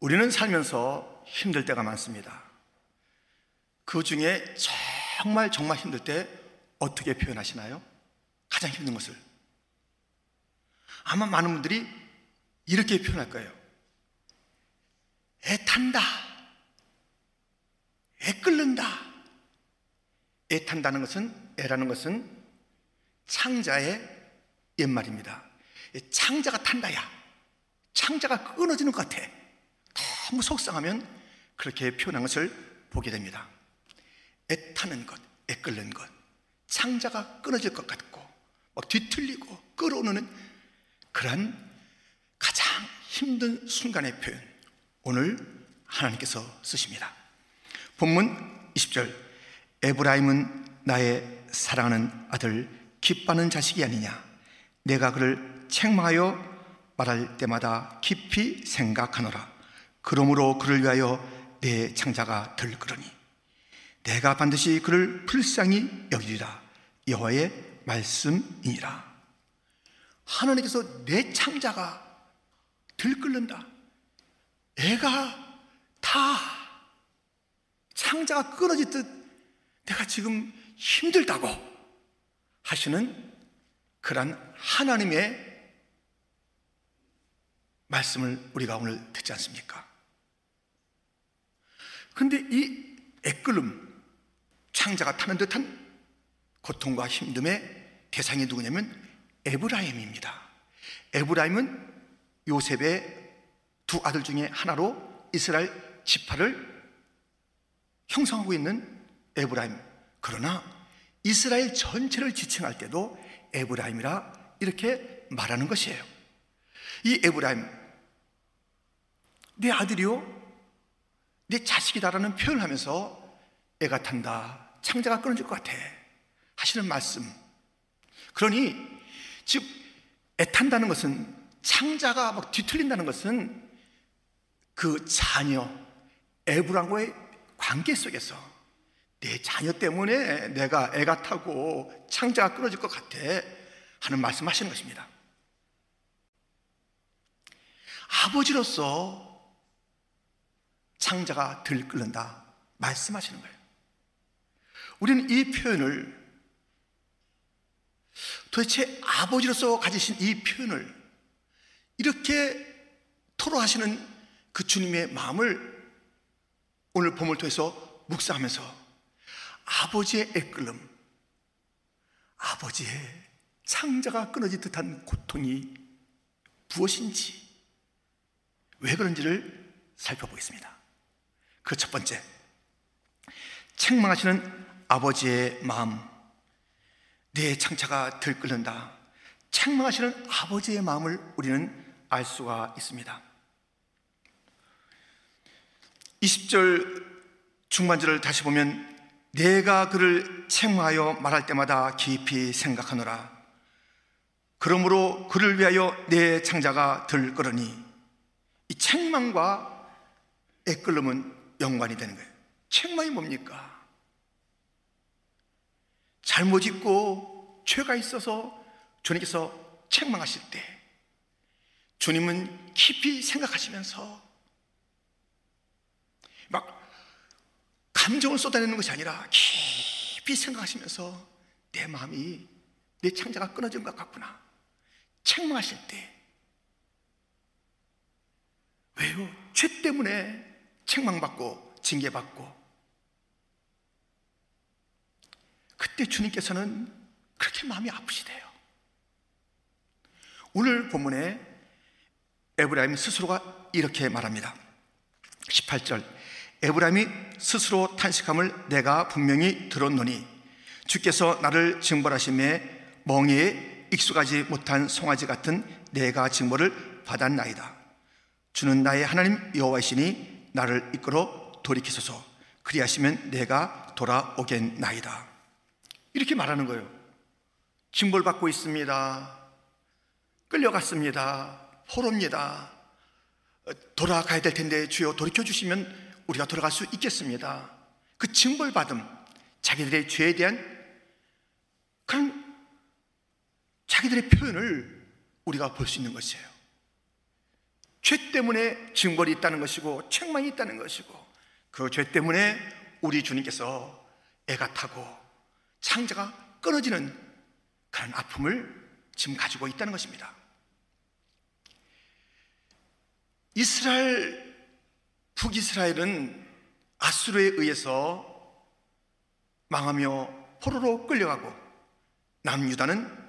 우리는 살면서 힘들 때가 많습니다. 그 중에 정말 정말 힘들 때 어떻게 표현하시나요? 가장 힘든 것을. 아마 많은 분들이 이렇게 표현할 거예요. 애탄다. 애 끓는다. 애탄다는 것은, 애라는 것은 창자의 옛말입니다. 창자가 탄다야. 창자가 끊어지는 것 같아. 너무 속상하면 그렇게 표현한 것을 보게 됩니다. 애타는 것, 애끓는 것, 창자가 끊어질 것 같고, 막 뒤틀리고 끌어오는 그러한 가장 힘든 순간의 표현. 오늘 하나님께서 쓰십니다. 본문 20절. 에브라임은 나의 사랑하는 아들, 기뻐하는 자식이 아니냐. 내가 그를 책망하여 말할 때마다 깊이 생각하노라. 그러므로 그를 위하여 내 창자가 들끓으니 내가 반드시 그를 불쌍히 여기리라. 여호와의 말씀이니라. 하나님께서 내 창자가 들끓는다. 애가 다 창자가 끊어지듯 내가 지금 힘들다고 하시는 그러한 하나님의 말씀을 우리가 오늘 듣지 않습니까? 그런데 이 애끓음, 창자가 타는 듯한 고통과 힘듦의 대상이 누구냐면 에브라임입니다. 에브라임은 요셉의 두 아들 중에 하나로 이스라엘 지파를 형성하고 있는 에브라임. 그러나 이스라엘 전체를 지칭할 때도 에브라임이라 이렇게 말하는 것이에요. 이 에브라임, 내 아들이요, 내 자식이다라는 표현을 하면서 애가 탄다, 창자가 끊어질 것 같아 하시는 말씀. 그러니 즉 애탄다는 것은 창자가 막 뒤틀린다는 것은 그 자녀 에브라임과의 관계 속에서 내 자녀 때문에 내가 애가 타고 창자가 끊어질 것 같아 하는 말씀하시는 것입니다. 아버지로서 창자가 들끓는다 말씀하시는 거예요. 우리는 이 표현을 도대체 아버지로서 가지신 이 표현을 이렇게 토로하시는 그 주님의 마음을 오늘 봄을 통해서 묵상하면서 아버지의 애끓음, 아버지의 창자가 끊어질 듯한 고통이 무엇인지, 왜 그런지를 살펴보겠습니다. 그 첫 번째, 책망하시는 아버지의 마음, 내 창자가 들끓는다. 책망하시는 아버지의 마음을 우리는 알 수가 있습니다. 20절 중반절을 다시 보면 내가 그를 책망하여 말할 때마다 깊이 생각하노라. 그러므로 그를 위하여 내 창자가 들끓으니 이 책망과 애끓음은 연관이 되는 거예요. 책망이 뭡니까? 잘못 있고 죄가 있어서 주님께서 책망하실 때 주님은 깊이 생각하시면서 막 감정을 쏟아내는 것이 아니라 깊이 생각하시면서 내 마음이 내 창자가 끊어진 것 같구나. 책망하실 때 왜요? 죄 때문에 책망받고 징계받고 그때 주님께서는 그렇게 마음이 아프시대요. 오늘 본문에 에브라임 스스로가 이렇게 말합니다. 18절 에브라임이 스스로 탄식함을 내가 분명히 들었노니 주께서 나를 징벌하심에 멍에에 익숙하지 못한 송아지 같은 내가 징벌을 받았나이다. 주는 나의 하나님 여호와이시니 나를 이끌어 돌이키소서 그리하시면 내가 돌아오겠나이다. 이렇게 말하는 거예요. 징벌받고 있습니다. 끌려갔습니다. 포로입니다. 돌아가야 될 텐데 주여 돌이켜 주시면 우리가 돌아갈 수 있겠습니다. 그 징벌받음, 자기들의 죄에 대한 그런 자기들의 표현을 우리가 볼 수 있는 것이에요. 죄 때문에 징벌이 있다는 것이고 책망이 있다는 것이고 그 죄 때문에 우리 주님께서 애가 타고 창자가 끊어지는 그런 아픔을 지금 가지고 있다는 것입니다. 이스라엘 북이스라엘은 아수르에 의해서 망하며 포로로 끌려가고 남유다는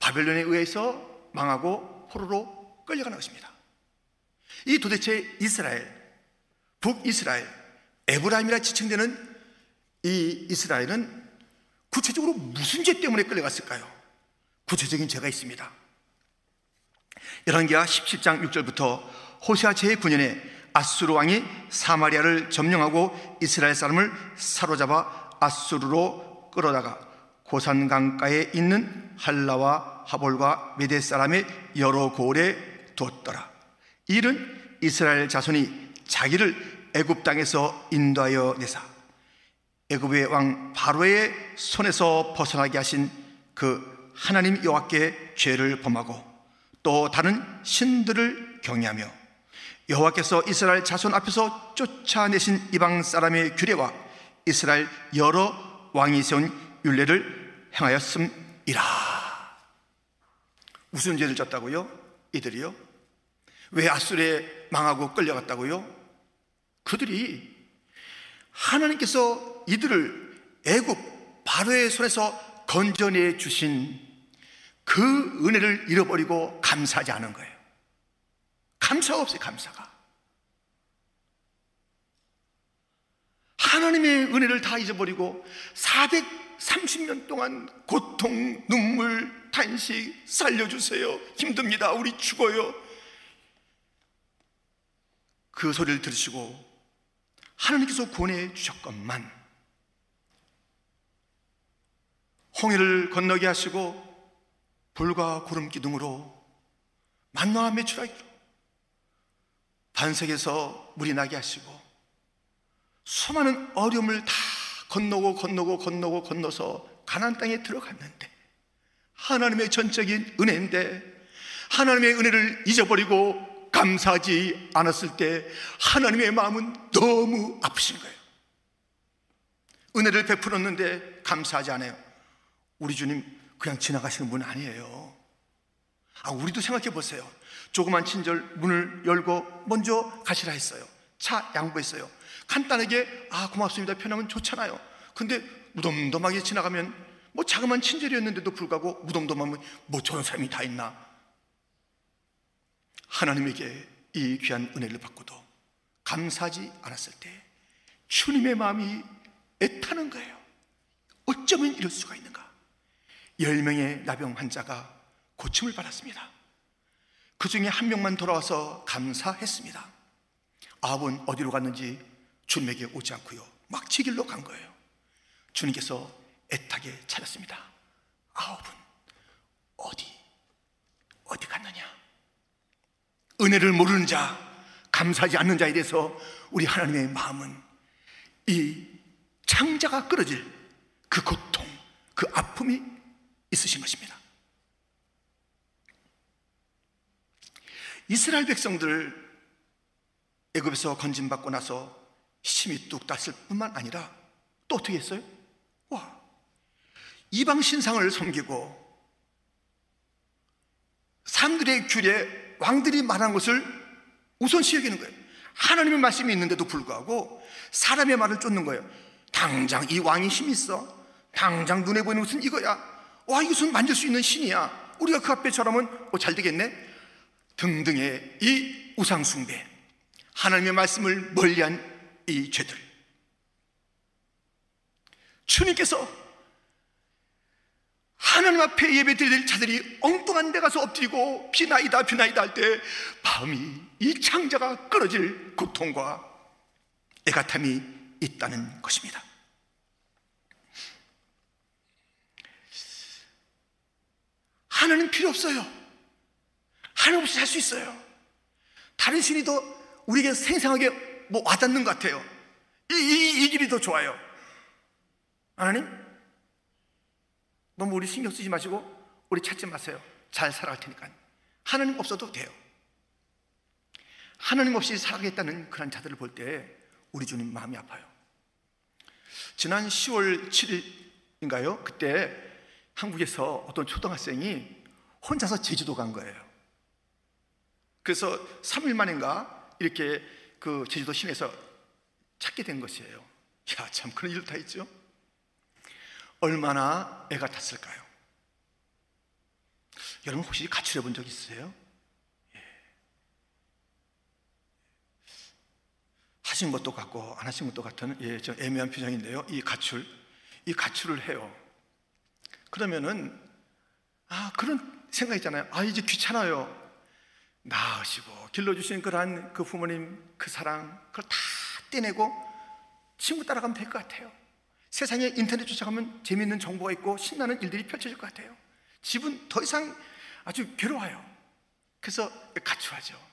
바벨론에 의해서 망하고 포로로 끌려가는 것입니다. 이 도대체 이스라엘, 북이스라엘, 에브라임이라 지칭되는 이 이스라엘은 구체적으로 무슨 죄 때문에 끌려갔을까요? 구체적인 죄가 있습니다. 열왕기하 17장 6절부터 호시아 제9년에 아수르 왕이 사마리아를 점령하고 이스라엘 사람을 사로잡아 아수르로 끌어다가 고산강가에 있는 할라와 하볼과 메대 사람의 여러 고을에 뒀더라. 이는 이스라엘 자손이 자기를 애굽 땅에서 인도하여 내사 애굽의 왕 바로의 손에서 벗어나게 하신 그 하나님 여호와께 죄를 범하고 또 다른 신들을 경외하며 여호와께서 이스라엘 자손 앞에서 쫓아내신 이방 사람의 규례와 이스라엘 여러 왕이 세운 율례를 행하였음이라. 무슨 죄를 졌다고요? 이들이요? 왜 아수르에 망하고 끌려갔다고요? 그들이 하나님께서 이들을 애굽 바로의 손에서 건져내 주신 그 은혜를 잃어버리고 감사하지 않은 거예요. 감사가 없어요, 감사가. 하나님의 은혜를 다 잊어버리고 430년 동안 고통, 눈물, 탄식, 살려주세요. 힘듭니다. 우리 죽어요. 그 소리를 들으시고 하나님께서 권해 주셨건만 홍해를 건너게 하시고 불과 구름 기둥으로 만나와 매출하기로 반석에서 물이 나게 하시고 수많은 어려움을 다 건너고 건너고 건너고 건너서 가나안 땅에 들어갔는데 하나님의 전적인 은혜인데 하나님의 은혜를 잊어버리고 감사하지 않았을 때 하나님의 마음은 너무 아프신 거예요. 은혜를 베풀었는데 감사하지 않아요. 우리 주님 그냥 지나가시는 분 아니에요. 아, 우리도 생각해 보세요. 조그만 친절 문을 열고 먼저 가시라 했어요. 차 양보했어요. 간단하게 아 고맙습니다 편하면 좋잖아요. 근데 무덤덤하게 지나가면 뭐 자그만 친절이었는데도 불구하고 무덤덤하면 뭐 저런 사람이 다 있나? 하나님에게 이 귀한 은혜를 받고도 감사하지 않았을 때 주님의 마음이 애타는 거예요. 어쩌면 이럴 수가 있는가? 열 명의 나병 환자가 고침을 받았습니다. 그 중에 한 명만 돌아와서 감사했습니다. 아합은 어디로 갔는지 주님에게 오지 않고요. 막 지길로 간 거예요. 주님께서 애타게 찾았습니다. 아합은 어디, 어디 갔느냐? 은혜를 모르는 자, 감사하지 않는 자에 대해서 우리 하나님의 마음은 이 창자가 끊어질 그 고통, 그 아픔이 있으신 것입니다. 이스라엘 백성들 애굽에서 건진받고 나서 힘이 뚝 땄을 뿐만 아니라 또 어떻게 했어요? 와, 이방 신상을 섬기고 사람들의 규례, 왕들이 말한 것을 우선시 여기는 거예요. 하나님의 말씀이 있는데도 불구하고 사람의 말을 쫓는 거예요. 당장 이 왕이 힘 있어. 당장 눈에 보이는 것은 이거야. 와, 이것은 만질 수 있는 신이야. 우리가 그 앞에 저라면 어, 잘 되겠네. 등등의 이 우상숭배, 하나님의 말씀을 멀리한 이 죄들. 주님께서 하나님 앞에 예배 드릴 자들이 엉뚱한 데 가서 엎드리고 비나이다 비나이다 할 때 마음이 이 창자가 끊어질 고통과 애가탐이 있다는 것입니다. 하나님 필요 없어요. 하나님 없이 살 수 있어요. 다른 신이 더 우리에게 생생하게 뭐 와닿는 것 같아요. 이, 이, 이 길이 더 좋아요. 하나님, 너무 우리 신경 쓰지 마시고 우리 찾지 마세요. 잘 살아갈 테니까. 하나님 없어도 돼요. 하나님 없이 살아가겠다는 그런 자들을 볼 때 우리 주님 마음이 아파요. 지난 10월 7일인가요? 그때 한국에서 어떤 초등학생이 혼자서 제주도 간 거예요. 그래서 3일 만인가 이렇게 그 제주도 시내에서 찾게 된 것이에요. 야, 참 그런 일도 다 있죠. 얼마나 애가 탔을까요? 여러분 혹시 가출해 본 적 있으세요? 예. 하신 것도 같고 안 하신 것도 같은 예, 저 애매한 표정인데요. 이 가출, 이 가출을 해요. 그러면은 아 그런 생각 있잖아요. 아 이제 귀찮아요. 낳으시고 길러주신 그러한 그 부모님 그 사랑 그걸 다 떼내고 친구 따라가면 될 것 같아요. 세상에 인터넷 쫓아가면 재미있는 정보가 있고 신나는 일들이 펼쳐질 것 같아요. 집은 더 이상 아주 괴로워요. 그래서 가출하죠.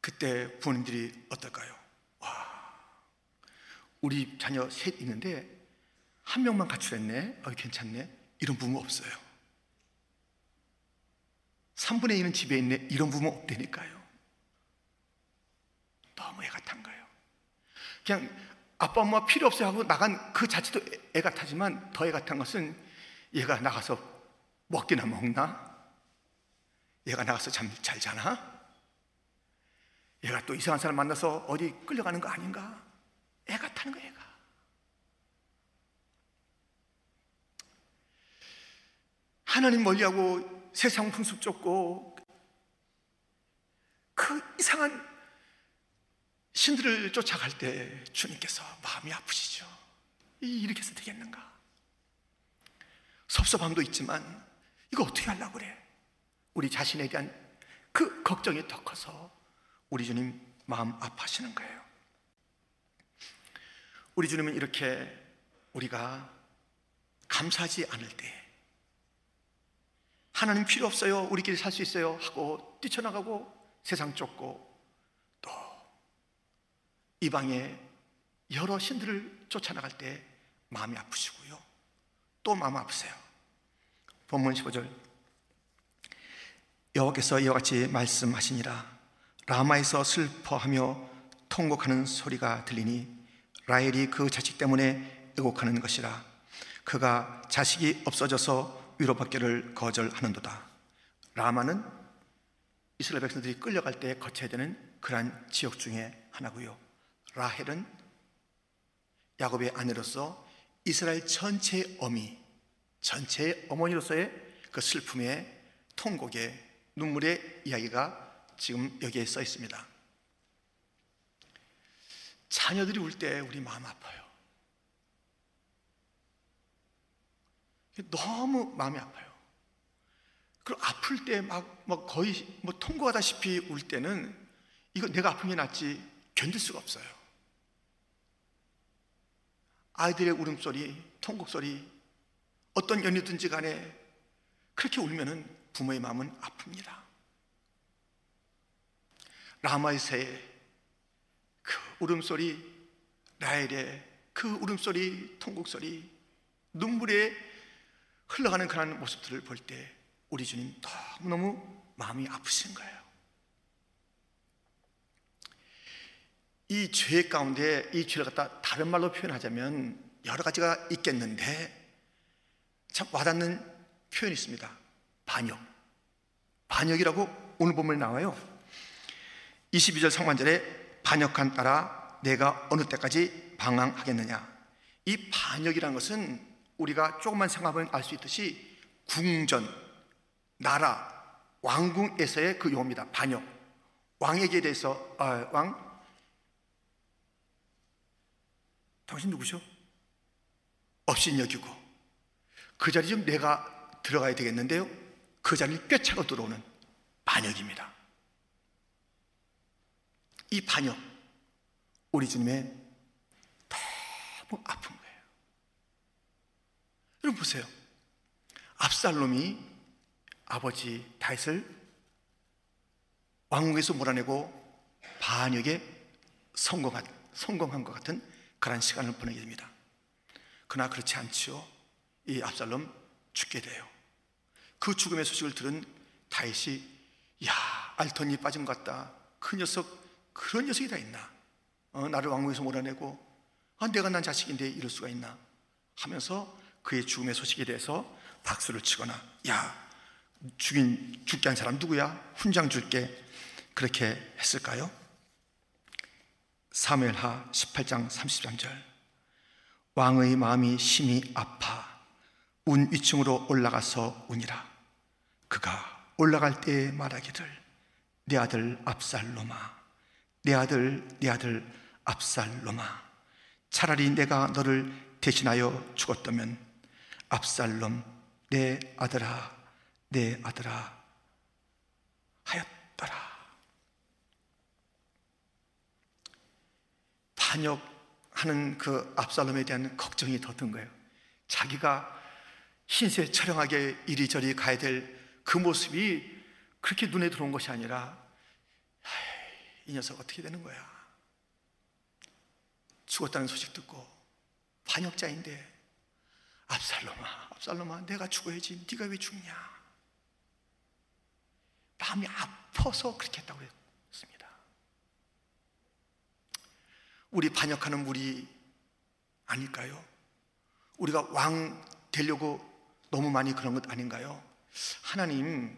그때 부모님들이 어떨까요? 와, 우리 자녀 셋 있는데 한 명만 가출했네. 어, 괜찮네. 이런 부모 없어요. 3분의 1은 집에 있네. 이런 부모 없다니까요. 너무 애 같은 거예요. 그냥 아빠 엄마 필요 없어요 하고 나간 그 자체도 애 같하지만 더 애 같은 것은 얘가 나가서 먹기나 먹나? 얘가 나가서 잠 잘 자나? 얘가 또 이상한 사람 만나서 어디 끌려가는 거 아닌가? 애 같다는 거 애가. 하나님 멀리하고 세상 풍습 쫓고 그 이상한 신들을 쫓아갈 때 주님께서 마음이 아프시죠. 이렇게 해서 되겠는가? 섭섭함도 있지만 이거 어떻게 하려고 그래? 우리 자신에 대한 그 걱정이 더 커서 우리 주님 마음 아파하시는 거예요. 우리 주님은 이렇게 우리가 감사하지 않을 때 하나님 필요 없어요. 우리끼리 살 수 있어요. 하고 뛰쳐나가고 세상 쫓고 또 이방의 여러 신들을 쫓아나갈 때 마음이 아프시고요. 또 마음 아프세요. 본문 15절. 여호와께서 이와 같이 말씀하시니라. 라마에서 슬퍼하며 통곡하는 소리가 들리니 라헬이 그 자식 때문에 애곡하는 것이라. 그가 자식이 없어져서 위로받기를 거절하는도다. 라마는 이스라엘 백성들이 끌려갈 때 거쳐야 되는 그러한 지역 중에 하나고요 라헬은 야곱의 아내로서 이스라엘 전체의 어미 전체의 어머니로서의 그 슬픔의 통곡의 눈물의 이야기가 지금 여기에 써 있습니다. 자녀들이 울 때 우리 마음 아파요. 너무 마음이 아파요. 그리고 아플 때 막, 막 거의 뭐 통곡하다시피 울 때는 이거 내가 아픈 게 낫지 견딜 수가 없어요. 아이들의 울음소리, 통곡소리, 어떤 연유든지 간에 그렇게 울면은 부모의 마음은 아픕니다. 라마이세의 그 울음소리, 라헬의 그 울음소리, 통곡소리, 눈물에 흘러가는 그런 모습들을 볼 때 우리 주님 너무너무 마음이 아프신 거예요. 이 죄 가운데 이 죄를 갖다 다른 말로 표현하자면 여러 가지가 있겠는데 참 와닿는 표현이 있습니다. 반역. 반역이라고 오늘 보면 나와요. 22절 상반절에 반역한 따라 내가 어느 때까지 방황하겠느냐. 이 반역이라는 것은 우리가 조금만 생각하면 알 수 있듯이 궁전, 나라, 왕궁에서의 그 용어입니다. 반역. 왕에게 대해서 아, 왕 당신 누구셔? 없인 여기고 그 자리 좀 내가 들어가야 되겠는데요. 그 자리를 꿰차고 들어오는 반역입니다. 이 반역, 우리 주님의 너무 아픈 거예요. 여러분 보세요. 압살롬이 아버지 다윗을 왕궁에서 몰아내고 반역에 성공한, 성공한 것 같은 그런 시간을 보내게 됩니다. 그러나 그렇지 않지요. 이 압살롬 죽게 돼요. 그 죽음의 소식을 들은 다윗이 야 알턴이 것 같다. 그 녀석 그런 녀석이 다 있나? 어, 나를 왕궁에서 몰아내고 아, 내가 난 자식인데 이럴 수가 있나? 하면서 그의 죽음의 소식에 대해서 박수를 치거나 야 죽인 죽게 한 사람 누구야? 훈장 줄게 그렇게 했을까요? 사무엘하 18장 33절. 왕의 마음이 심히 아파. 운 위층으로 올라가서 우니라. 그가 올라갈 때에 말하기를 내 아들 압살롬아 내 아들 내 아들 압살롬아 차라리 내가 너를 대신하여 죽었다면 압살롬 내 아들아 내 아들아 하였더라 반역하는 그 압살롬에 대한 걱정이 더 든 거예요. 자기가 신세 촬영하게 이리저리 가야 될 그 모습이 그렇게 눈에 들어온 것이 아니라 이 녀석 어떻게 되는 거야? 죽었다는 소식 듣고 반역자인데 압살롬아 압살롬아 내가 죽어야지. 네가 왜 죽냐? 마음이 아파서 그렇게 했다고 했습니다 우리 반역하는 우리 아닐까요? 우리가 왕 되려고 너무 많이 그런 것 아닌가요? 하나님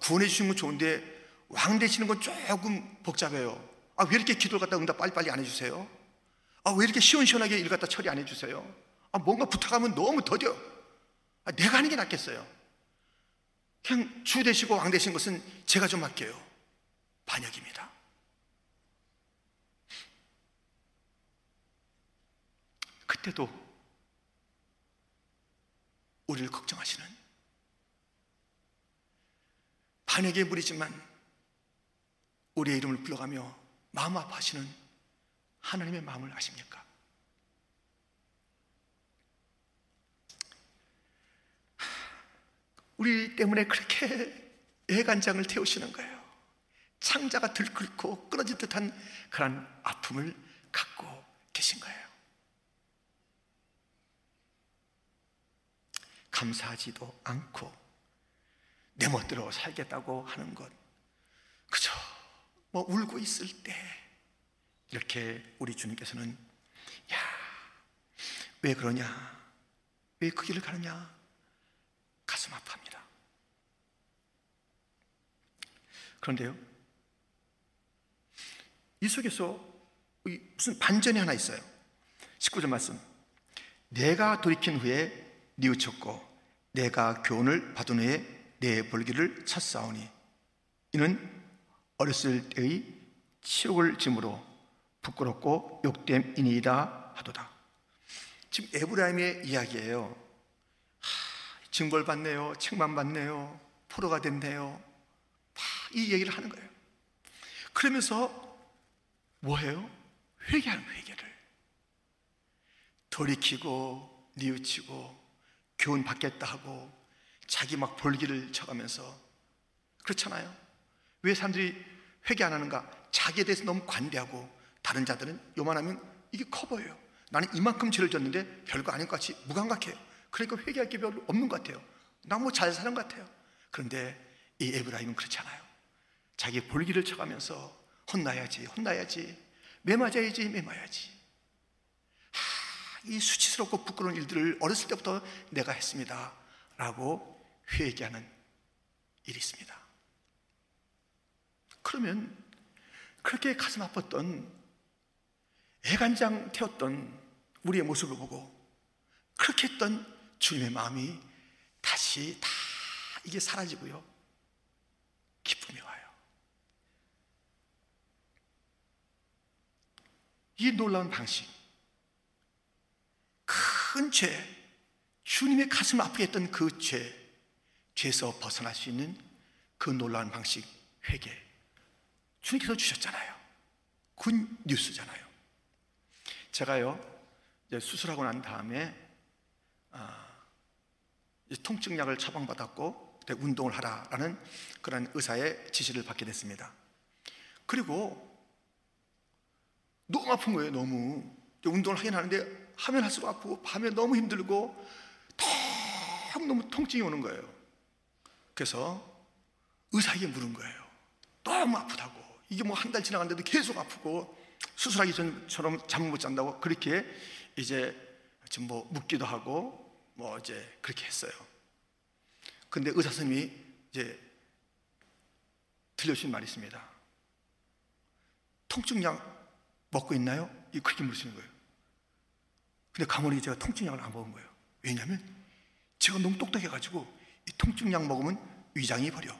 구원해 주시는 건 좋은데 왕 되시는 건 조금 복잡해요 아, 왜 이렇게 기도를 갖다 응답 빨리빨리 안 해주세요? 아, 왜 이렇게 시원시원하게 일 갖다 처리 안 해주세요? 아, 뭔가 부탁하면 너무 더뎌. 아, 내가 하는 게 낫겠어요. 그냥 주 되시고 왕 되신 것은 제가 좀 할게요. 반역입니다. 그때도 우리를 걱정하시는 반역의 무리지만 우리의 이름을 불러가며 마음 아파하시는 하나님의 마음을 아십니까? 우리 때문에 그렇게 애간장을 태우시는 거예요. 창자가 들끓고 끊어질 듯한 그런 아픔을 갖고 계신 거예요. 감사하지도 않고 내 멋대로 살겠다고 하는 것 그저 뭐 울고 있을 때 이렇게 우리 주님께서는 야, 왜 그러냐? 왜 그 길을 가느냐? 가슴 아파합니다. 그런데요, 이 속에서 무슨 반전이 하나 있어요. 19절 말씀. 내가 돌이킨 후에 뉘우쳤고 내가 교훈을 받은 후에 내 벌기를 찼사오니 이는 어렸을 때의 치욕을 짐으로 부끄럽고 욕됨이니이다 하도다. 지금 에브라임의 이야기예요. 하, 징벌 받네요. 책만 받네요. 포로가 됐네요. 이 얘기를 하는 거예요. 그러면서 뭐해요? 회개하는 회개를. 돌이키고 뉘우치고 교훈 받겠다 하고 자기 막 볼기를 쳐가면서 그렇잖아요. 왜 사람들이 회개 안 하는가? 자기에 대해서 너무 관대하고 다른 자들은 요만하면 이게 커 보여요. 나는 이만큼 죄를 졌는데 별거 아닌 것 같이 무감각해요. 그러니까 회개할 게 별로 없는 것 같아요. 나 뭐 잘 사는 것 같아요. 그런데 이 에브라임은 그렇지 않아요. 자기 볼기를 쳐가면서 혼나야지, 혼나야지, 매맞아야지, 매맞아야지. 하, 이 수치스럽고 부끄러운 일들을 어렸을 때부터 내가 했습니다. 라고 회개하는 일이 있습니다. 그러면 그렇게 가슴 아팠던 애간장 태웠던 우리의 모습을 보고 그렇게 했던 주님의 마음이 다시 다 이게 사라지고요. 기쁨이 와요. 이 놀라운 방식. 큰 죄, 주님의 가슴을 아프게 했던 그 죄, 죄에서 벗어날 수 있는 그 놀라운 방식, 회개. 주님께서 주셨잖아요. 군 뉴스잖아요. 제가요, 수술하고 난 다음에, 아, 통증약을 처방받았고, 운동을 하라라는 그런 의사의 지시를 받게 됐습니다. 그리고 너무 아픈 거예요, 너무. 운동을 하긴 하는데, 하면 할수록 아프고, 밤에 너무 힘들고, 너무 통증이 오는 거예요. 그래서 의사에게 물은 거예요. 너무 아프다고 이게 뭐 한 달 지나갔는데도 계속 아프고 수술하기 전처럼 잠 못 잔다고 그렇게 이제 지금 뭐 묻기도 하고 뭐 이제 그렇게 했어요. 근데 의사 선생님이 이제 들려주신 말이 있습니다. 통증약 먹고 있나요? 이 그렇게 물으시는 거예요. 근데 가만히 제가 통증약을 안 먹은 거예요. 왜냐하면 제가 너무 똑똑해가지고 이 통증약 먹으면 위장이 버려.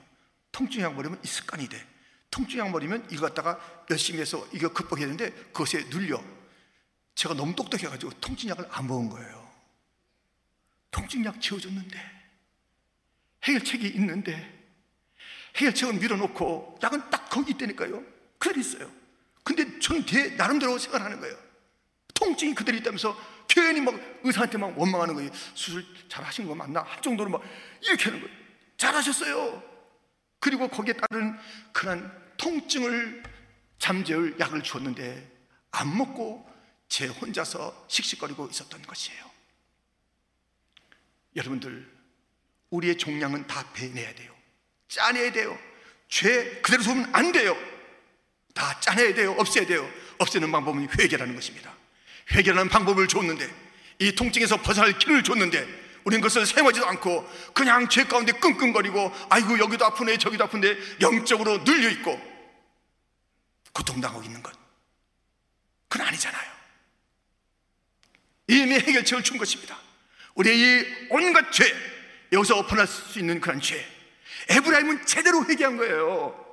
통증약 버리면 이 습관이 돼. 통증약 버리면 이거 갖다가 열심히 해서 이거 극복해야 되는데 그것에 눌려. 제가 너무 똑똑해가지고 통증약을 안 먹은 거예요. 통증약 지어줬는데 해결책이 있는데 해결책은 밀어놓고 약은 딱 거기 있다니까요. 그대로 있어요. 근데 저는 대, 나름대로 생각하는 거예요. 통증이 그대로 있다면서 괜히 막 의사한테 막 원망하는 거예요. 수술 잘 하신 거 맞나? 할 정도로 막 이렇게 하는 거예요. 잘 하셨어요. 그리고 거기에 따른 그런 통증을 잠재울 약을 줬는데 안 먹고 제 혼자서 씩씩거리고 있었던 것이에요. 여러분들, 우리의 종량은 다 배내야 돼요. 짜내야 돼요. 죄 그대로 두면 안 돼요. 다 짜내야 돼요. 없애야 돼요. 없애는 방법은 회개라는 것입니다. 회개라는 방법을 줬는데 이 통증에서 벗어날 길을 줬는데 우리는 그것을 생하지도 않고 그냥 죄 가운데 끙끙거리고 아이고 여기도 아프네 저기도 아픈데 영적으로 눌려 있고 고통당하고 있는 것. 그건 아니잖아요. 이미 해결책을 준 것입니다. 우리의 이 온갖 죄 여기서 벗어날 수 있는 그런 죄 에브라임은 제대로 회개한 거예요.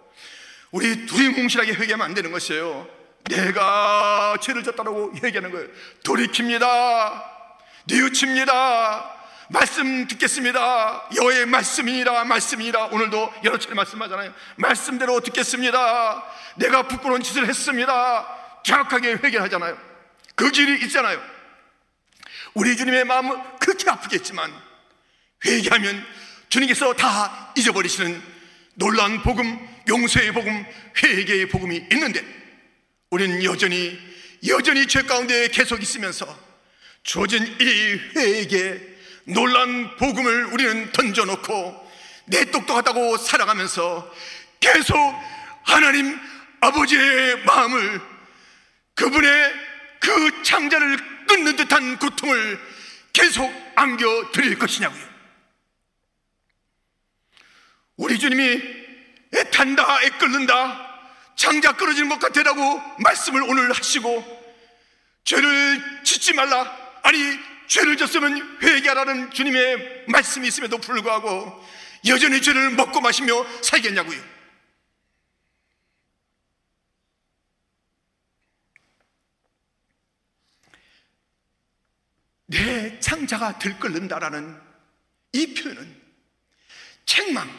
우리 두리뭉실하게 회개하면 안 되는 것이에요 내가 죄를 졌다고 회개하는 거예요 돌이킵니다 뉘우칩니다 말씀 듣겠습니다. 여호의 말씀이라 말씀이라 오늘도 여러 차례 말씀하잖아요. 말씀대로 듣겠습니다. 내가 부끄러운 짓을 했습니다. 정확하게 회개하잖아요. 그 길이 있잖아요. 우리 주님의 마음은 그렇게 아프겠지만 회개하면 주님께서 다 잊어버리시는 놀라운 복음, 용서의 복음, 회개의 복음이 있는데 우리는 여전히 여전히 죄 가운데 계속 있으면서 주어진 이 회개 놀란 복음을 우리는 던져놓고 내 똑똑하다고 살아가면서 계속 하나님 아버지의 마음을 그분의 그 창자를 끊는 듯한 고통을 계속 안겨 드릴 것이냐고요. 우리 주님이 애탄다, 애끓는다, 창자 끊어지는 것 같으라고 말씀을 오늘 하시고 죄를 짓지 말라. 아니, 죄를 졌으면 회개하라는 주님의 말씀이 있음에도 불구하고 여전히 죄를 먹고 마시며 살겠냐고요. 내 창자가 들끓는다라는 이 표현은 책망,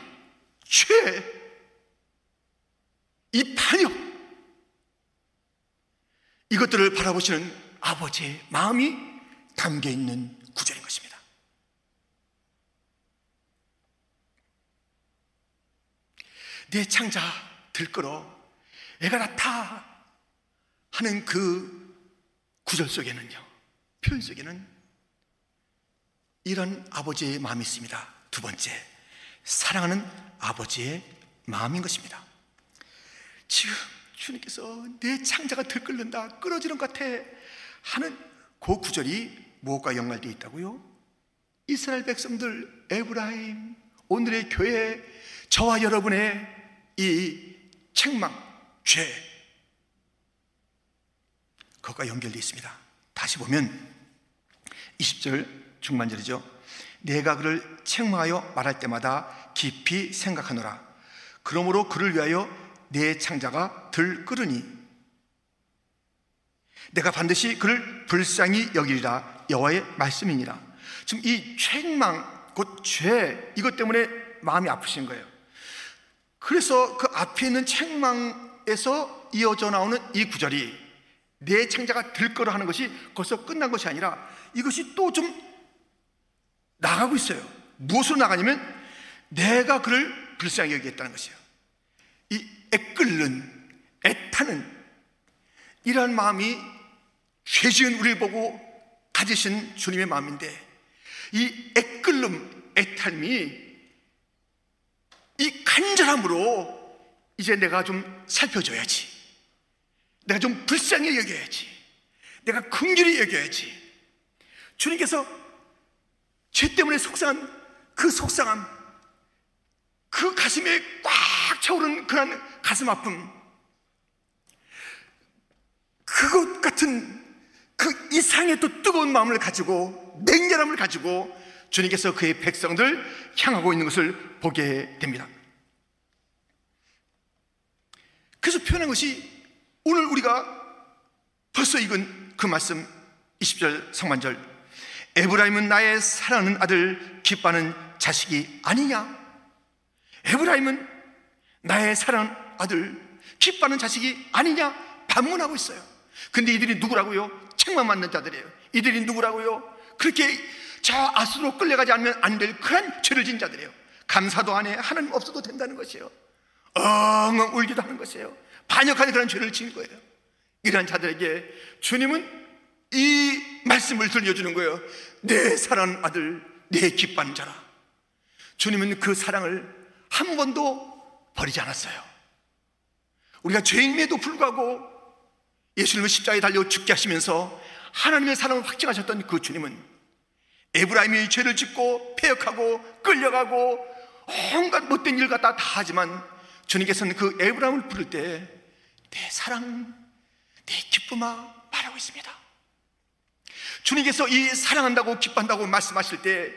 죄, 이 반역 이것들을 바라보시는 아버지의 마음이 담겨 있는 구절인 것입니다. 내 창자 들끓어 애가 나타 하는 그 구절 속에는요, 표현 속에는 이런 아버지의 마음이 있습니다. 두 번째, 사랑하는 아버지의 마음인 것입니다. 지금 주님께서 내 창자가 들끓는다, 끊어지는 것 같아 하는 그 구절이 무엇과 연관되어 있다고요? 이스라엘 백성들, 에브라임, 오늘의 교회, 저와 여러분의 이 책망, 죄, 그것과 연결되어 있습니다. 다시 보면 20절 중반절이죠. 내가 그를 책망하여 말할 때마다 깊이 생각하노라. 그러므로 그를 위하여 내 창자가 들끓으니 내가 반드시 그를 불쌍히 여기리라 여호와의 말씀이니라. 지금 이 책망, 곧 죄, 이것 때문에 마음이 아프신 거예요. 그래서 그 앞에 있는 책망에서 이어져 나오는 이 구절이 내 창자가 들 거라 하는 것이 벌써 끝난 것이 아니라 이것이 또 좀 나가고 있어요. 무엇으로 나가냐면 내가 그를 불쌍히 여기겠다는 것이에요. 이 애끓는, 애타는 이러한 마음이 죄 지은 우리를 보고 가지신 주님의 마음인데 이 애끓름, 애탈미 이 간절함으로 이제 내가 좀 살펴줘야지. 내가 좀 불쌍히 여겨야지. 내가 긍휼히 여겨야지. 주님께서 죄 때문에 속상한 그 속상함, 그 가슴에 꽉 차오른 그런 가슴 아픔, 그것 같은 그 이상의 또 뜨거운 마음을 가지고 맹렬함을 가지고 주님께서 그의 백성들 향하고 있는 것을 보게 됩니다. 그래서 표현한 것이 오늘 우리가 벌써 읽은 그 말씀 20절 성만절. 에브라임은 나의 사랑하는 아들 기뻐하는 자식이 아니냐? 에브라임은 나의 사랑하는 아들 기뻐하는 자식이 아니냐 반문하고 있어요. 근데 이들이 누구라고요? 책만 맞는 자들이에요. 이들이 누구라고요? 그렇게 저 아수로 끌려가지 않으면 안 될 그런 죄를 진 자들이에요. 감사도 안 해. 하나님 없어도 된다는 것이에요. 엉엉 울기도 하는 것이에요. 반역하는 그런 죄를 지은 거예요. 이러한 자들에게 주님은 이 말씀을 들려주는 거예요. 내 사랑하는 아들 내 기뻐하는 자라. 주님은 그 사랑을 한 번도 버리지 않았어요 우리가 죄인임에도 불구하고 예수님을 십자가에 달려 죽게 하시면서 하나님의 사랑을 확증하셨던 그 주님은 에브라임이 죄를 짓고 폐역하고 끌려가고 온갖 못된 일 갖다 다 하지만 주님께서는 그 에브라임을 부를 때 내 사랑, 내 기쁨아 말하고 있습니다. 주님께서 이 사랑한다고 기뻐한다고 말씀하실 때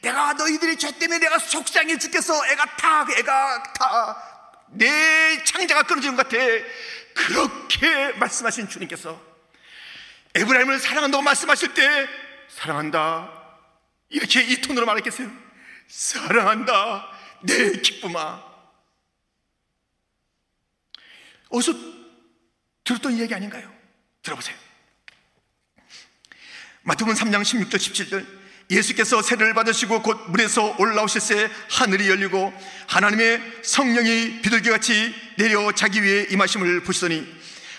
내가 너희들의 죄 때문에 내가 속상해 죽겠어 애가 다 애가 다 내 창자가 끊어지는 것 같아. 그렇게 말씀하신 주님께서 에브라임을 사랑한다고 말씀하실 때 사랑한다. 이렇게 이 톤으로 말했겠어요? 사랑한다 내 기쁨아. 어디서 들었던 이야기 아닌가요? 들어보세요. 마태복음 3장 16절 17절 예수께서 세례를 받으시고 곧 물에서 올라오실 새 하늘이 열리고 하나님의 성령이 비둘기같이 내려 자기 위에 임하심을 보시더니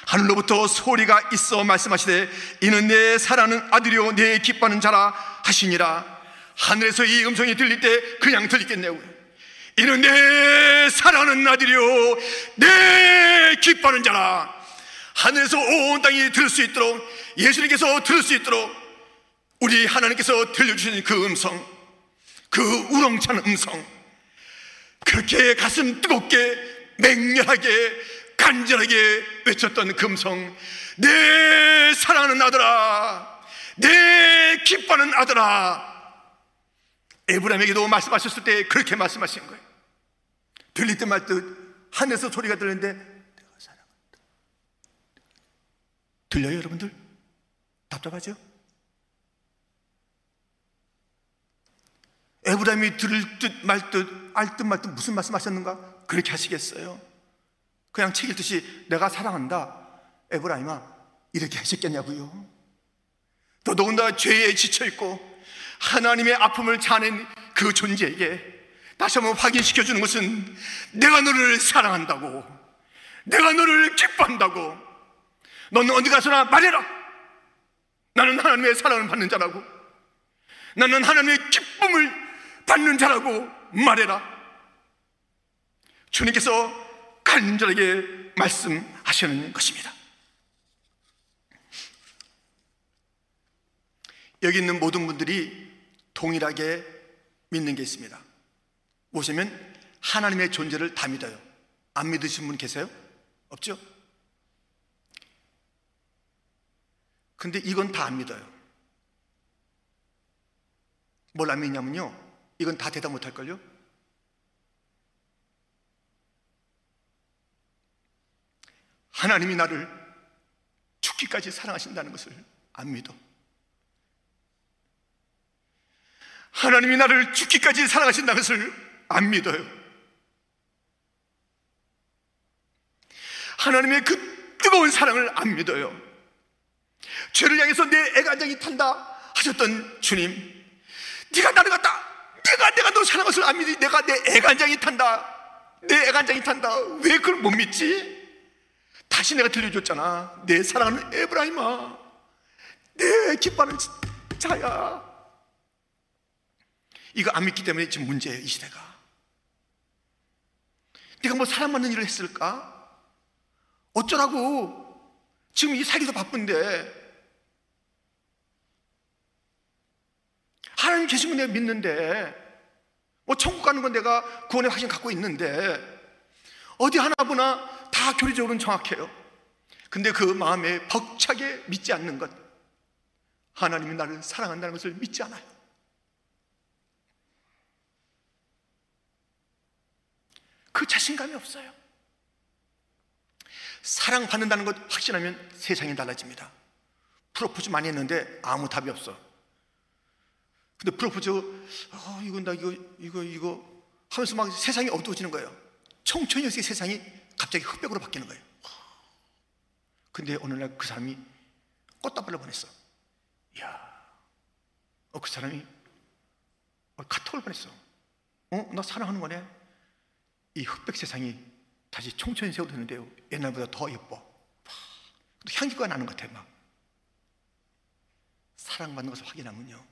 하늘로부터 소리가 있어 말씀하시되 이는 내 사랑하는 아들이요 내 기뻐하는 자라 하시니라. 하늘에서 이 음성이 들릴 때 그냥 들리겠네요. 이는 내 사랑하는 아들이요 내 기뻐하는 자라. 하늘에서 온 땅이 들을 수 있도록 예수님께서 들을 수 있도록 우리 하나님께서 들려주신 그 음성, 그 우렁찬 음성, 그렇게 가슴 뜨겁게 맹렬하게 간절하게 외쳤던 그 음성, 내 사랑하는 아들아, 내 기뻐하는 아들아. 에브라임에게도 말씀하셨을 때 그렇게 말씀하신 거예요. 들릴 듯말듯 하늘에서 소리가 들리는데 내가 사랑한다. 들려요, 여러분들? 답답하죠? 에브라임이 들을 듯 말 듯 알 듯 말 듯 무슨 말씀 하셨는가? 그렇게 하시겠어요? 그냥 책 읽듯이 내가 사랑한다 에브라임아 이렇게 하셨겠냐고요? 더더군다나 죄에 지쳐있고 하나님의 아픔을 자는 그 존재에게 다시 한번 확인시켜 주는 것은 내가 너를 사랑한다고 내가 너를 기뻐한다고 너는 어디 가서나 말해라 나는 하나님의 사랑을 받는 자라고 나는 하나님의 기쁨을 받는 자라고 말해라. 주님께서 간절하게 말씀하시는 것입니다. 여기 있는 모든 분들이 동일하게 믿는 게 있습니다. 보시면 하나님의 존재를 다 믿어요. 안 믿으신 분 계세요? 없죠? 근데 이건 다 안 믿어요. 뭘 안 믿냐면요. 이건 다 대답 못할걸요? 하나님이 나를 죽기까지 사랑하신다는 것을 안 믿어. 하나님이 나를 죽기까지 사랑하신다는 것을 안 믿어요. 하나님의 그 뜨거운 사랑을 안 믿어요. 죄를 향해서 내 애간장이 탄다 하셨던 주님, 네가 나를 갖다 내가 내가 너 사랑한 것을 안 믿지 내가 내 애간장이 탄다 내 애간장이 탄다 왜 그걸 못 믿지? 다시 내가 들려줬잖아 내 사랑하는 에브라임아 내 기뻐하는 자야 이거 안 믿기 때문에 지금 문제예요 이 시대가 내가 뭐 사람 맞는 일을 했을까? 어쩌라고? 지금 이 살기도 바쁜데. 하나님 계신 건 내가 믿는데, 뭐 천국 가는 건 내가 구원의 확신 갖고 있는데, 어디 하나보나 다 교리적으로는 정확해요. 근데 그 마음에 벅차게 믿지 않는 것, 하나님이 나를 사랑한다는 것을 믿지 않아요. 그 자신감이 없어요. 사랑받는다는 것 확신하면 세상이 달라집니다. 프로포즈 많이 했는데 아무 답이 없어. 근데 프로포즈, 어, 이건 나 이거, 이거, 이거 하면서 막 세상이 어두워지는 거예요. 청천여의 세상이 갑자기 흑백으로 바뀌는 거예요. 근데 어느 날 그 사람이 꽃다발을 보냈어. 이야, 어, 그 사람이 어, 카톡을 보냈어. 어, 나 사랑하는 거네. 이 흑백 세상이 다시 청천이 세워되는데요. 옛날보다 더 예뻐. 또 향기가 나는 것 같아, 막. 사랑받는 것을 확인하면요.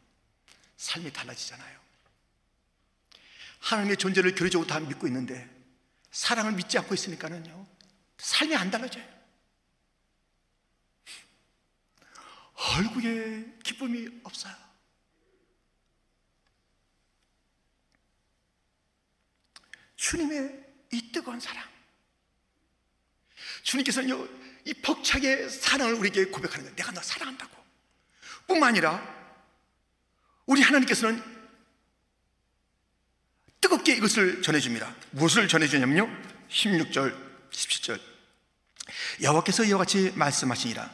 삶이 달라지잖아요. 하나님의 존재를 교리적으로 다 믿고 있는데 사랑을 믿지 않고 있으니까는요. 삶이 안 달라져요. 얼굴에 기쁨이 없어요. 주님의 이 뜨거운 사랑. 주님께서는요, 이 벅차게 사랑을 우리에게 고백하는 거예요. 내가 너 사랑한다고. 뿐만 아니라, 우리 하나님께서는 뜨겁게 이것을 전해줍니다. 무엇을 전해주냐면요. 16절, 17절. 여호와께서 이와 같이 말씀하시니라.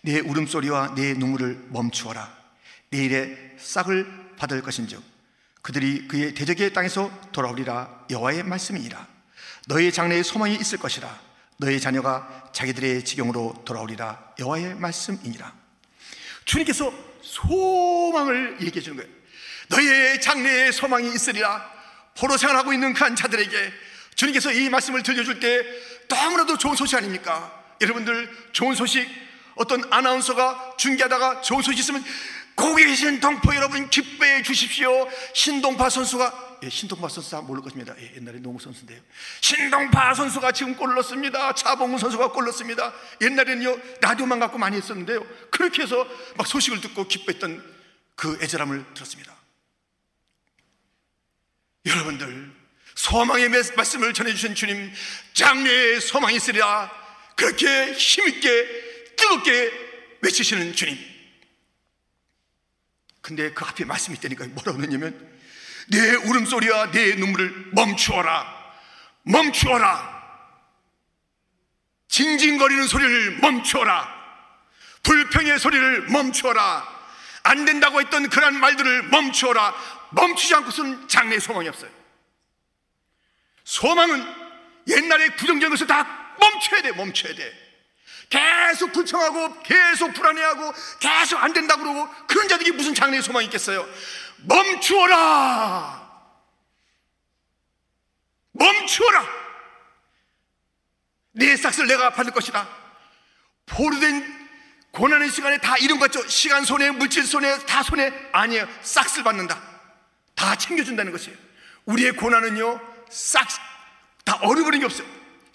내 울음소리와 내 눈물을 멈추어라. 내일의 싹을 받을 것인즉 그들이 그의 대적의 땅에서 돌아오리라 여호와의 말씀이니라. 너희 장래에 소망이 있을 것이라. 너희 자녀가 자기들의 지경으로 돌아오리라 여호와의 말씀이니라. 주님께서 소망을 얘기해 주는 거예요. 너희의 장래에 소망이 있으리라. 포로 생활하고 있는 그 자들에게 주님께서 이 말씀을 들려줄 때 너무나도 좋은 소식 아닙니까? 여러분들 좋은 소식 어떤 아나운서가 중계하다가 좋은 소식 있으면 거기 계신 동포 여러분 기뻐해 주십시오. 신동파 선수가 예, 신동파 선수 다 모를 것입니다. 예, 옛날에 농구 선수인데요. 신동파 선수가 지금 골 넣었습니다. 차봉훈 선수가 골 넣었습니다. 옛날에는요 라디오만 갖고 많이 했었는데요. 그렇게 해서 막 소식을 듣고 기뻐했던 그 애절함을 들었습니다. 여러분들 소망의 말씀을 전해주신 주님 장래에 소망이 있으리라 그렇게 힘있게 뜨겁게 외치시는 주님 근데 그 앞에 말씀이 있다니까 뭐라고 그러냐면 내 울음소리와 내 눈물을 멈추어라. 멈추어라. 징징거리는 소리를 멈추어라. 불평의 소리를 멈추어라. 안 된다고 했던 그런 말들을 멈추어라. 멈추지 않고서는 장래에 소망이 없어요. 소망은 옛날에 부정적인 것을 다 멈춰야 돼 멈춰야 돼. 계속 불평하고 계속 불안해하고 계속 안 된다고 그러고 그런 자들이 무슨 장래의 소망이 있겠어요 멈추어라 멈추어라 내 싹을 내가 받을 것이다 보류된 고난의 시간에 다 이런 것 같죠 시간 손해 물질 손해 다 손해 아니에요 싹을 받는다 다 챙겨준다는 것이에요 우리의 고난은요 싹다 얼어버린 게 없어요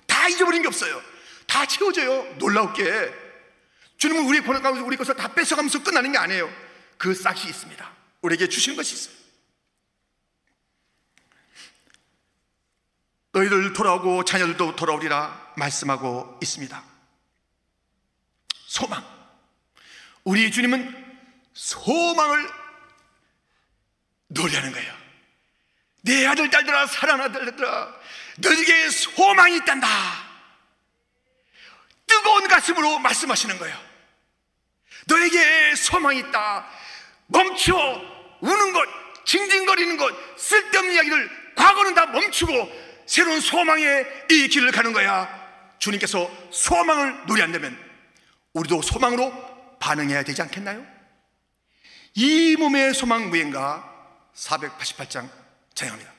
다 잊어버린 게 없어요 다 채워져요. 놀라웠게. 주님은 우리의 고난 가운데 우리 것을 다 뺏어가면서 끝나는 게 아니에요. 그 싹이 있습니다. 우리에게 주신 것이 있어요. 너희들 돌아오고 자녀들도 돌아오리라 말씀하고 있습니다. 소망. 우리 주님은 소망을 노래하는 거예요. 내 아들, 딸들아, 사랑하는 아들들아, 너에게 소망이 있단다. 뜨거운 가슴으로 말씀하시는 거예요. 너에게 소망이 있다. 멈춰 우는 것, 징징거리는 것, 쓸데없는 이야기를 과거는 다 멈추고 새로운 소망의 이 길을 가는 거야. 주님께서 소망을 노래한다면 우리도 소망으로 반응해야 되지 않겠나요? 이 몸의 소망 무인가 488장 찬양합니다.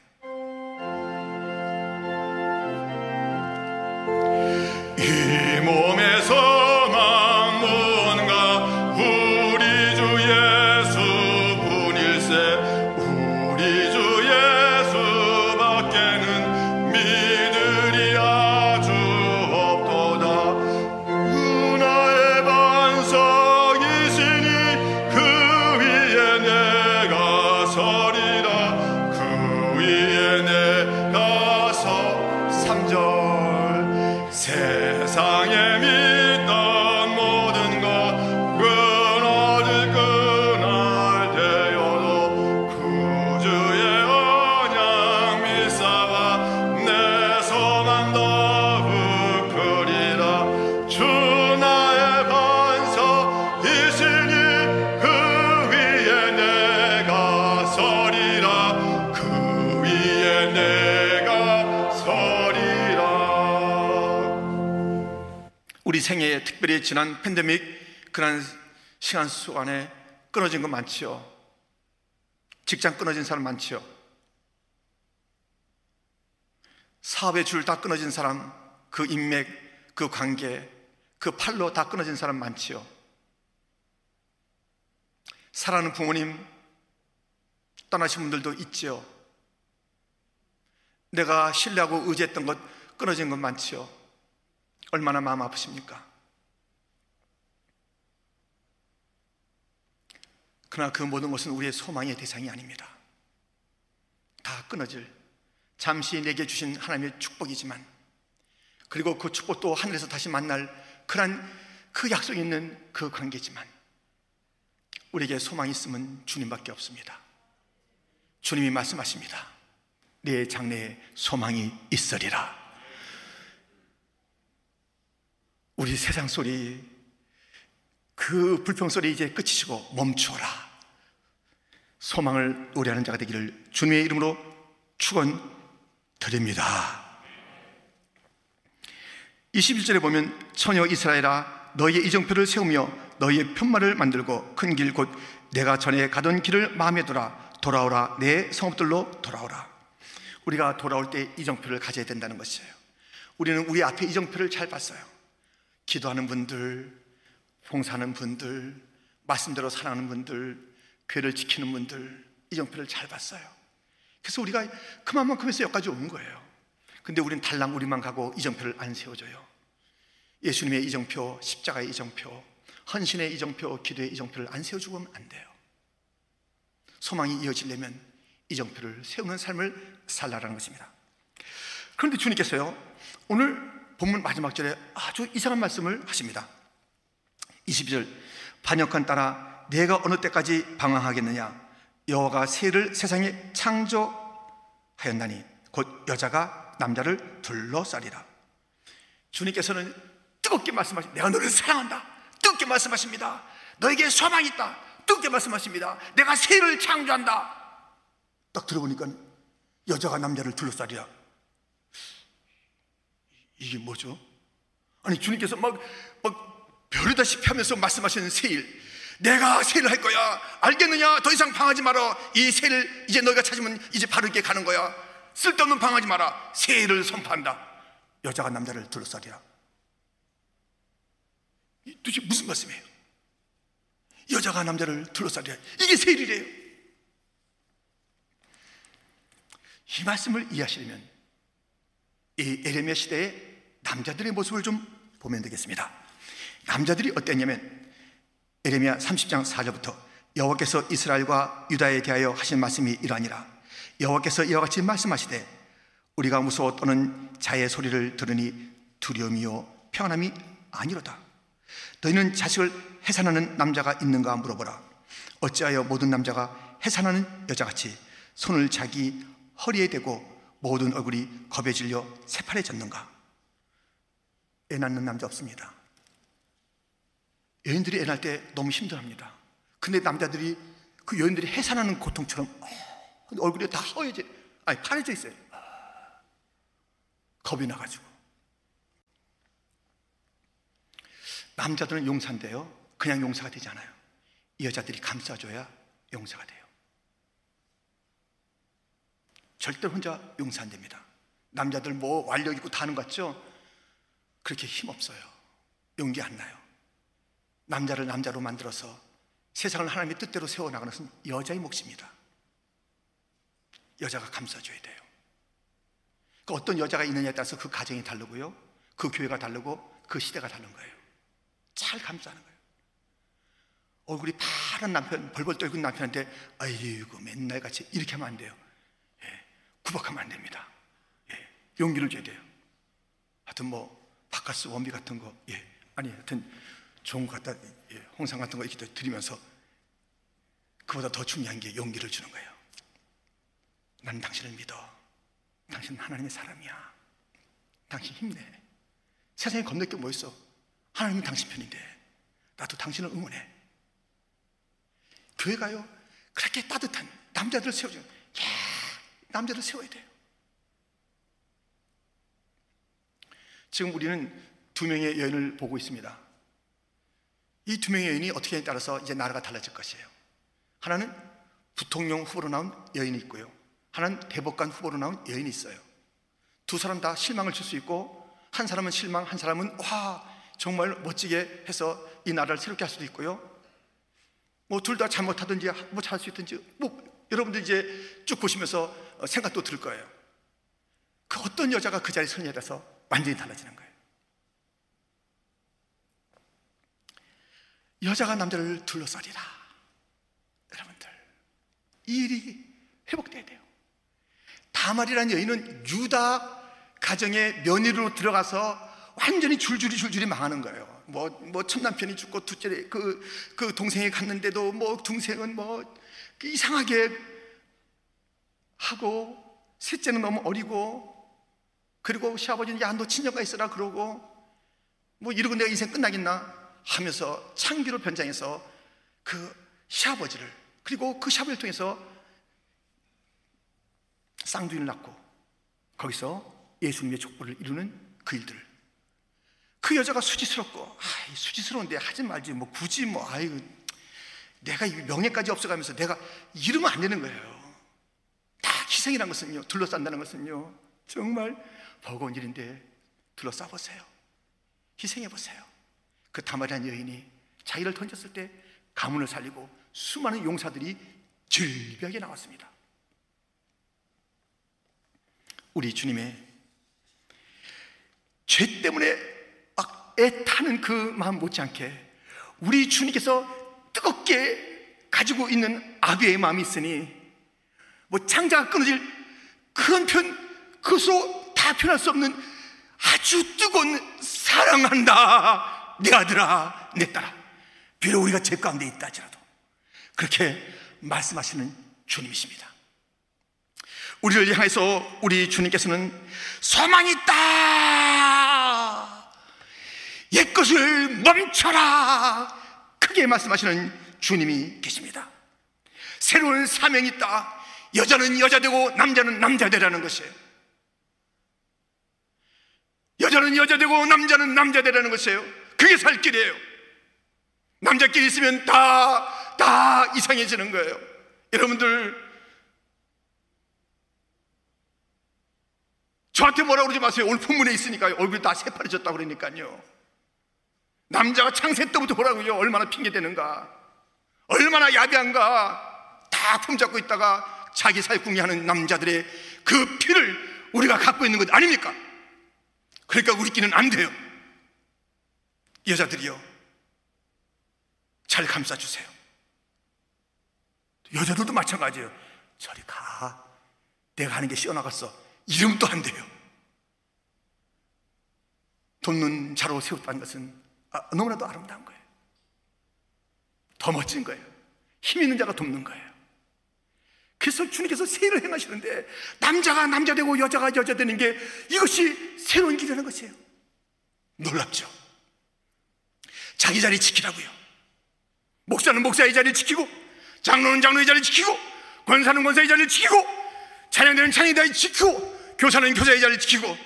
특별히 지난 팬데믹 그런 시간 속안에 끊어진 거 많지요. 직장 끊어진 사람 많지요. 사업의 줄 다 끊어진 사람, 그 인맥, 그 관계, 그 팔로 다 끊어진 사람 많지요. 사랑하는 부모님 떠나신 분들도 있지요. 내가 신뢰하고 의지했던 것 끊어진 것 많지요. 얼마나 마음 아프십니까? 그러나 그 모든 것은 우리의 소망의 대상이 아닙니다. 다 끊어질 잠시 내게 주신 하나님의 축복이지만 그리고 그 축복도 하늘에서 다시 만날 그런 그 약속이 있는 그 관계지만 우리에게 소망이 있으면 주님밖에 없습니다. 주님이 말씀하십니다. 내 장래에 소망이 있으리라. 우리 세상 소리, 그 불평 소리 이제 끝이시고 멈추어라. 소망을 노래하는 자가 되기를 주님의 이름으로 축원 드립니다. 21절에 보면 처녀 이스라엘아 너희의 이정표를 세우며 너희의 편말을 만들고 큰 길 곧 내가 전에 가던 길을 마음에 두라. 돌아오라. 내 성읍들로 돌아오라. 우리가 돌아올 때 이정표를 가져야 된다는 것이에요. 우리는 우리 앞에 이정표를 잘 봤어요. 기도하는 분들 봉사하는 분들 말씀대로 살아가는 분들 교회를 지키는 분들 이정표를 잘 봤어요 그래서 우리가 그만큼에서 여기까지 온 거예요 근데 우리는 달랑 우리만 가고 이정표를 안 세워줘요 예수님의 이정표, 십자가의 이정표, 헌신의 이정표, 기도의 이정표를 안 세워주면 안 돼요. 소망이 이어지려면 이정표를 세우는 삶을 살라라는 것입니다. 그런데 주님께서요, 오늘 본문 마지막 절에 아주 이상한 말씀을 하십니다. 22절, 반역한 따라 내가 어느 때까지 방황하겠느냐? 여호와가 새를 세상에 창조하였나니 곧 여자가 남자를 둘러싸리라. 주님께서는 뜨겁게 말씀하시 내가 너를 사랑한다. 뜨겁게 말씀하십니다. 너에게 소망이 있다. 뜨겁게 말씀하십니다. 내가 새를 창조한다. 딱 들어보니까 여자가 남자를 둘러싸리라. 이게 뭐죠? 아니 주님께서 막, 막 별이다시피 하면서 말씀하시는 세일. 내가 세일을 할 거야. 알겠느냐? 더 이상 방하지 마라 이 세일 이제 너희가 찾으면 이제 바르게 가는 거야. 쓸데없는 방하지 마라. 세일을 선포한다. 여자가 남자를 둘러싸리라. 도대체 무슨 말씀이에요? 여자가 남자를 둘러싸려 이게 세일이래요. 이 말씀을 이해하시려면 이 에레미야 시대의 남자들의 모습을 좀 보면 되겠습니다. 남자들이 어땠냐면 에레미야 30장 4절부터 여호와께서 이스라엘과 유다에 대하여 하신 말씀이 이러하니라 여호와께서 이와 같이 말씀하시되 우리가 무서워 떠는 자의 소리를 들으니 두려움이요 평안함이 아니로다 너희는 자식을 해산하는 남자가 있는가 물어보라. 어찌하여 모든 남자가 해산하는 여자같이 손을 자기 허리에 대고 모든 얼굴이 겁에 질려 새파래졌는가? 애 낳는 남자 없습니다. 여인들이 애 낳을 때 너무 힘들합니다. 근데 남자들이 그 여인들이 해산하는 고통처럼 얼굴이 다 허해져, 아니 파래져 있어요. 겁이 나가지고. 남자들은 용사인데요. 그냥 용사가 되지 않아요. 여자들이 감싸줘야 용사가 돼요. 절대 혼자 용사 안 됩니다. 남자들 뭐 완력 있고 다는 것 같죠? 그렇게 힘 없어요. 용기 안 나요. 남자를 남자로 만들어서 세상을 하나님의 뜻대로 세워나가는 것은 여자의 몫입니다. 여자가 감싸줘야 돼요. 그 어떤 여자가 있느냐에 따라서 그 가정이 다르고요. 그 교회가 다르고 그 시대가 다른 거예요. 잘 감싸는 거예요. 얼굴이 파란 남편, 벌벌 떨고 남편한테 아이고 맨날 같이 이렇게 하면 안 돼요. 예, 구박하면 안 됩니다. 예, 용기를 줘야 돼요. 하여튼 뭐 바카스 원비 같은 거, 예, 아니 하여튼 좋은 거 갖다 예, 홍상 같은 거 이렇게 드리면서 그보다 더 중요한 게 용기를 주는 거예요. 나는 당신을 믿어. 당신은 하나님의 사람이야. 당신 힘내. 세상에 겁낼 게 뭐 있어? 하나님은 당신 편인데 나도 당신을 응원해. 교회 가요 그렇게 따뜻한 남자들을 세워줘. 야, 남자들 세워야 돼요. 지금 우리는 두 명의 여인을 보고 있습니다. 이 두 명의 여인이 어떻게 따라서 이제 나라가 달라질 것이에요. 하나는 부통령 후보로 나온 여인이 있고요. 하나는 대법관 후보로 나온 여인이 있어요. 두 사람 다 실망을 줄 수 있고 한 사람은 실망, 한 사람은 와 정말 멋지게 해서 이 나라를 새롭게 할 수도 있고요. 뭐 둘 다 잘못하든지 뭐잘수 있든지 뭐 여러분들 이제 쭉 보시면서 어, 생각도 들 거예요. 그 어떤 여자가 그 자리에 따라서 완전히 달라지는 거예요. 여자가 남자를 둘러싸리라. 여러분들 이 일이 회복돼야 돼요. 다말이라는 여인은 유다 가정의 며느리로 들어가서 완전히 줄줄이 줄줄이 망하는 거예요. 뭐, 뭐, 첫 남편이 죽고 둘째 그, 그 동생이 갔는데도 뭐, 동생은 뭐, 이상하게 하고, 셋째는 너무 어리고, 그리고 시아버지는 야, 너 친정가 있어라 그러고, 뭐 이러고 내가 인생 끝나겠나 하면서 창기로 변장해서 그 시아버지를, 그리고 그 시아버지를 통해서 쌍둥이를 낳고, 거기서 예수님의 족보를 이루는 그 일들. 그 여자가 수지스럽고, 아이, 수지스러운데 하지 말지, 뭐 굳이 뭐, 아이고, 내가 명예까지 없어가면서 내가 이러면 안 되는 거예요. 다 희생이라는 것은요, 둘러싼다는 것은요, 정말 버거운 일인데 둘러싸 보세요. 희생해 보세요. 그 다말이한 여인이 자기를 던졌을 때 가문을 살리고 수많은 용사들이 질비하게 나왔습니다. 우리 주님의 죄 때문에 막 애타는 그 마음 못지않게 우리 주님께서 뜨겁게 가지고 있는 아비의 마음이 있으니 뭐 창자가 끊어질 그런 편 그것으로 다 표현할 수 없는 아주 뜨거운 사랑한다 내 아들아 내 딸아 비록 우리가 죄 가운데 있다 하더라도 그렇게 말씀하시는 주님이십니다 우리를 향해서 우리 주님께서는 소망이 있다. 옛것을 멈춰라. 크게 말씀하시는 주님이 계십니다. 새로운 사명이 있다. 여자는 여자 되고 남자는 남자 되라는 것이에요. 여자는 여자 되고 남자는 남자 되라는 것이에요. 그게 살 길이에요. 남자끼리 있으면 다, 다 이상해지는 거예요. 여러분들, 저한테 뭐라 그러지 마세요. 오늘 본문에 있으니까요. 얼굴이 다 새파래졌다 그러니까요. 남자가 창세 때부터 보라고요. 얼마나 핑계대는가. 얼마나 야비한가. 다 품잡고 있다가 자기 살궁리 하는 남자들의 그 피를 우리가 갖고 있는 것 아닙니까? 그러니까 우리끼리는 안 돼요. 여자들이요. 잘 감싸주세요. 여자들도 마찬가지예요. 저리 가. 내가 하는 게 씌어나갔어. 이름도 안 돼요. 돕는 자로 세웠다는 것은 아, 너무나도 아름다운 거예요. 더 멋진 거예요. 힘 있는 자가 돕는 거예요. 그래서 주님께서 세를 행하시는데 남자가 남자 되고 여자가 여자 되는 게 이것이 새로운 길이라는 것이에요. 놀랍죠? 자기 자리 지키라고요. 목사는 목사의 자리를 지키고 장로는 장로의 자리를 지키고 권사는 권사의 자리를 지키고 찬양대는 찬양의 자리를 지키고 교사는 교사의 자리를 지키고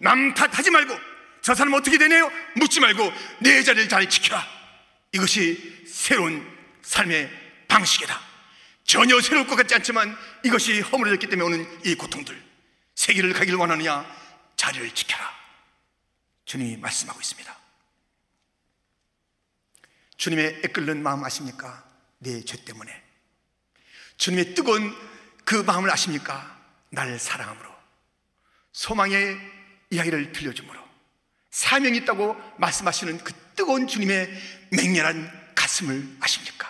남 탓하지 말고 저 사람 어떻게 되네요? 묻지 말고 내 자리를 잘 지켜라. 이것이 새로운 삶의 방식이다. 전혀 새로울 것 같지 않지만 이것이 허물어졌기 때문에 오는 이 고통들. 세계를 가기를 원하느냐? 자리를 지켜라. 주님이 말씀하고 있습니다. 주님의 애끓는 마음 아십니까? 내 죄 때문에. 주님의 뜨거운 그 마음을 아십니까? 나를 사랑함으로. 소망의 이야기를 들려주므로 사명이 있다고 말씀하시는 그 뜨거운 주님의 맹렬한 가슴을 아십니까?